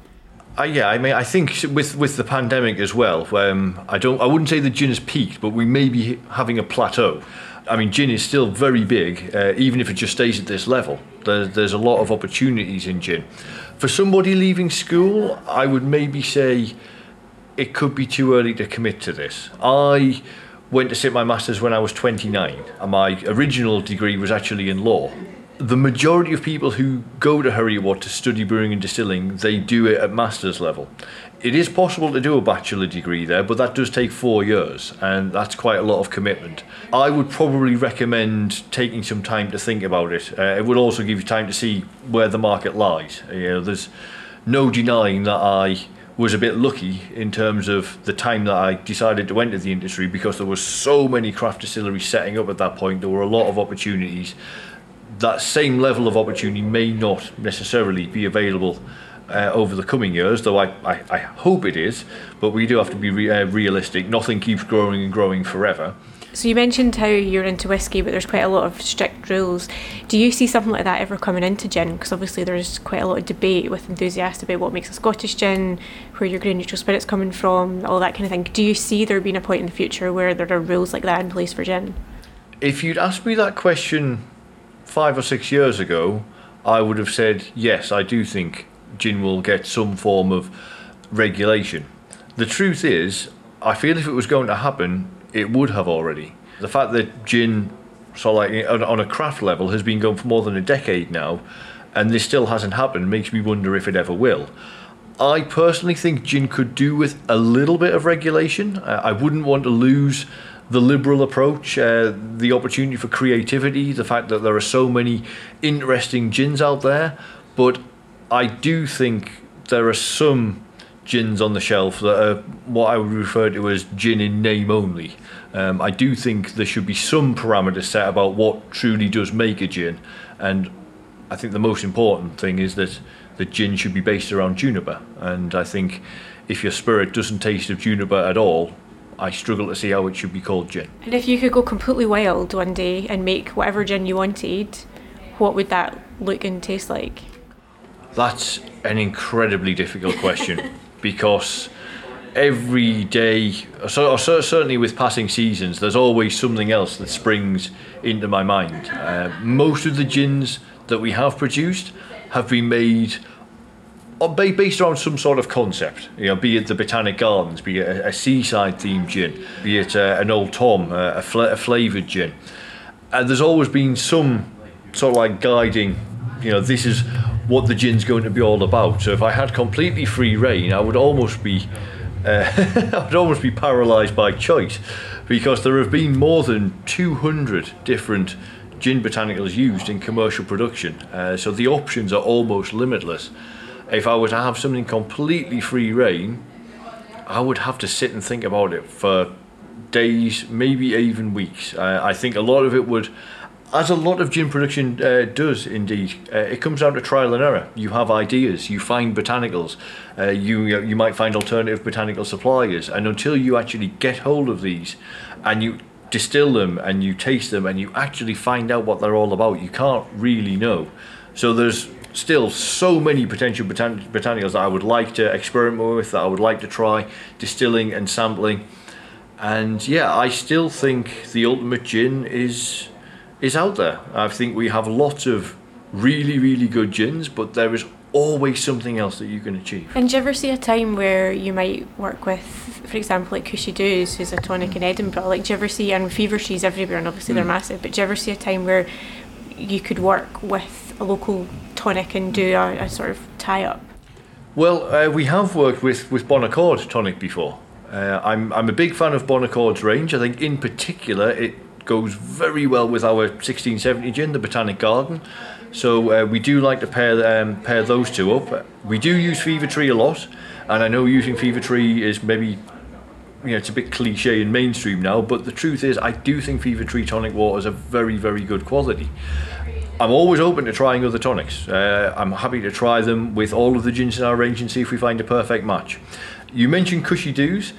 Uh, yeah, I mean, I think with with the pandemic as well, um, I don't, I wouldn't say the gin has peaked, but we may be having a plateau. I mean, gin is still very big, uh, even if it just stays at this level. There's, there's a lot of opportunities in gin. For somebody leaving school, I would maybe say it could be too early to commit to this. I went to sit my master's when I was 29, and my original degree was actually in law the majority of people who go to Heriot-Watt to study brewing and distilling, they do it at master's level. It is possible to do a bachelor degree there, but that does take four years, and that's quite a lot of commitment. I would probably recommend taking some time to think about it. Uh, it would also give you time to see where the market lies. You know, there's no denying that I was a bit lucky in terms of the time that I decided to enter the industry because there were so many craft distilleries setting up at that point. There were a lot of opportunities that same level of opportunity may not necessarily be available uh, over the coming years, though I, I, I, hope it is. But we do have to be re- uh, realistic. Nothing keeps growing and growing forever. So you mentioned how you're into whiskey, but there's quite a lot of strict rules. Do you see something like that ever coming into gin? Because obviously there's quite a lot of debate with enthusiasts about what makes a Scottish gin, where your grain neutral spirit's coming from, all that kind of thing. Do you see there being a point in the future where there are rules like that in place for gin? If you'd asked me that question five or six years ago, I would have said yes. I do think gin will get some form of regulation. The truth is, I feel if it was going to happen, it would have already. The fact that gin, so like on a craft level, has been going for more than a decade now, and this still hasn't happened, makes me wonder if it ever will. I personally think gin could do with a little bit of regulation. Uh, I wouldn't want to lose the liberal approach, uh, the opportunity for creativity, the fact that there are so many interesting gins out there. But I do think there are some gins on the shelf that are what I would refer to as gin in name only. Um, I do think there should be some parameters set about what truly does make a gin, and I think the most important thing is that the gin should be based around juniper. And I think if your spirit doesn't taste of juniper at all, I struggle to see how it should be called gin. And if you could go completely wild one day and make whatever gin you wanted, what would that look and taste like? That's an incredibly difficult question because every day, so, certainly with passing seasons, there's always something else that springs into my mind. Uh, most of the gins that we have produced have been made based around some sort of concept, you know, be it the Botanic Gardens, be it a, a seaside themed gin, be it uh, an Old Tom, uh, a, fl- a flavoured gin. And there's always been some sort of like guiding, you know, this is what the gin's going to be all about. So if I had completely free reign, I would almost be uh, I would almost be paralysed by choice, because there have been more than 200 different gin botanicals used in commercial production. Uh, so the options are almost limitless. If I were to have something completely free reign, I would have to sit and think about it for days, maybe even weeks. Uh, I think a lot of it would as a lot of gin production uh, does indeed, uh, it comes down to trial and error. You have ideas, you find botanicals, uh, you you might find alternative botanical suppliers, and until you actually get hold of these, and you distill them and you taste them and you actually find out what they're all about, you can't really know. So there's still so many potential botan- botanicals that I would like to experiment with, that I would like to try distilling and sampling. And yeah, I still think the ultimate gin is is out there. I think we have lots of really, really good gins, but there is always something else that you can achieve. And do you ever see a time where you might work with, for example, like Cushy Doos, who's a tonic in Edinburgh? Like, do you ever see, and Fever Trees everywhere, and obviously mm. they're massive, but do you ever see a time where you could work with a local tonic and do a, a sort of tie up? Well, uh, we have worked with, with Bon Accord tonic before. Uh, I'm, I'm a big fan of Bon Accord's range. I think, in particular, it goes very well with our 1670 gin, the Botanic Garden. So uh, we do like to pair um, pair those two up. We do use Fever Tree a lot, and I know using Fever Tree is maybe you know it's a bit cliche and mainstream now, but the truth is I do think Fever Tree tonic water is a very very good quality. I'm always open to trying other tonics. Uh, I'm happy to try them with all of the gins in our range and see if we find a perfect match. You mentioned Cushy Doos.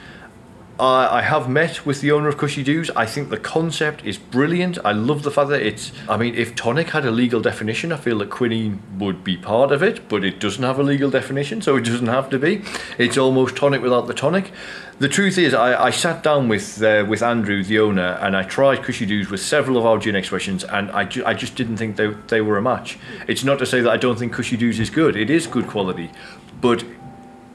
I, have met with the owner of Cushy Doos. I think the concept is brilliant. I love the fact that it's. I mean, if tonic had a legal definition, I feel that quinine would be part of it, but it doesn't have a legal definition, so it doesn't have to be. It's almost tonic without the tonic. The truth is, I, I sat down with uh, with Andrew, the owner, and I tried Cushy Doos with several of our gin expressions, and I, ju- I just didn't think they, they were a match. It's not to say that I don't think Cushy Doos is good. It is good quality, but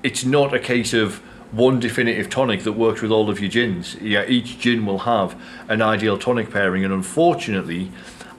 it's not a case of one definitive tonic that works with all of your gins. Yeah, each gin will have an ideal tonic pairing, and unfortunately,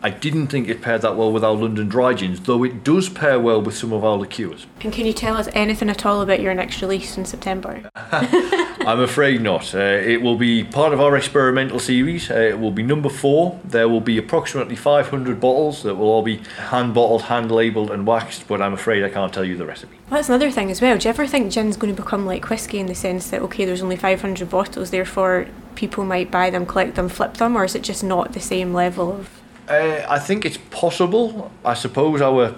I didn't think it paired that well with our London dry gins, though it does pair well with some of our liqueurs. And can you tell us anything at all about your next release in September? I'm afraid not. Uh, it will be part of our experimental series. Uh, it will be number four. There will be approximately 500 bottles that will all be hand bottled, hand labelled, and waxed, but I'm afraid I can't tell you the recipe. Well, that's another thing as well. Do you ever think gin's going to become like whiskey in the sense that, okay, there's only 500 bottles, therefore people might buy them, collect them, flip them, or is it just not the same level of Uh, I think it's possible. I suppose our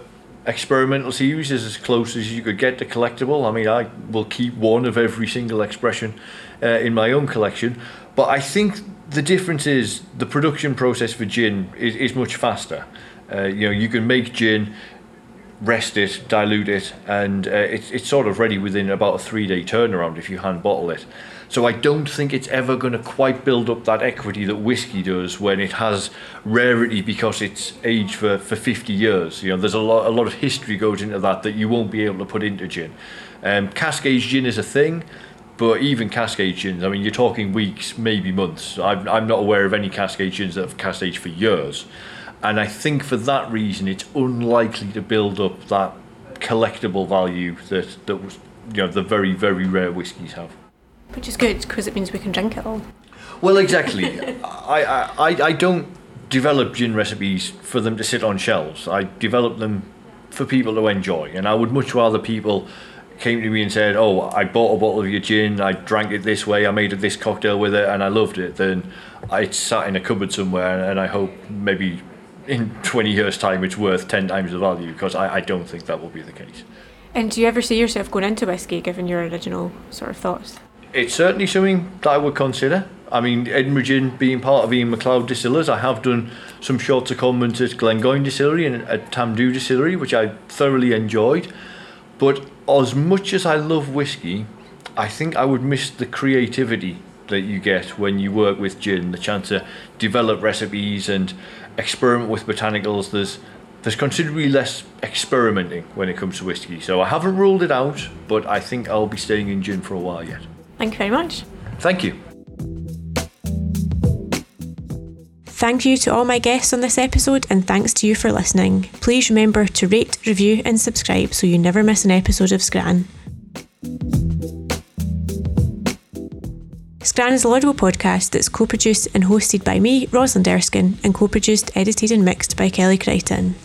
experimental series is as close as you could get to collectible. I mean, I will keep one of every single expression uh, in my own collection, but I think the difference is the production process for gin is, is much faster. Uh, you know, you can make gin, rest it, dilute it, and uh, it's, it's sort of ready within about a three day turnaround if you hand bottle it. So I don't think it's ever going to quite build up that equity that whiskey does when it has rarity because it's aged for, for 50 years. You know, there's a lot a lot of history goes into that that you won't be able to put into gin. Um, cask aged gin is a thing, but even cask aged gins, I mean, you're talking weeks, maybe months. I'm, I'm not aware of any cask aged gins that have cask aged for years. And I think for that reason, it's unlikely to build up that collectible value that, that was, you know, the very, very rare whiskies have. Which is good because it means we can drink it all. Well, exactly. I, I, I don't develop gin recipes for them to sit on shelves. I develop them for people to enjoy. And I would much rather people came to me and said, "Oh, I bought a bottle of your gin. I drank it this way. I made this cocktail with it, and I loved it." Then I sat in a cupboard somewhere, and I hope maybe in 20 years' time it's worth 10 times the value because I, I don't think that will be the case. And do you ever see yourself going into whiskey, given your original sort of thoughts? It's certainly something that I would consider. I mean, Edinburgh Gin being part of Ian Macleod Distillers, I have done some short secondments at Glengoyne Distillery and at Tamdhu Distillery, which I thoroughly enjoyed. But as much as I love whiskey, I think I would miss the creativity that you get when you work with gin, the chance to develop recipes and experiment with botanicals. There's there's considerably less experimenting when it comes to whiskey. So I haven't ruled it out, but I think I'll be staying in gin for a while yet. Thank you very much. Thank you. Thank you to all my guests on this episode, and thanks to you for listening. Please remember to rate, review, and subscribe so you never miss an episode of Scran. Scran is a Laudable podcast that's co produced and hosted by me, Rosalind Erskine, and co produced, edited, and mixed by Kelly Crichton.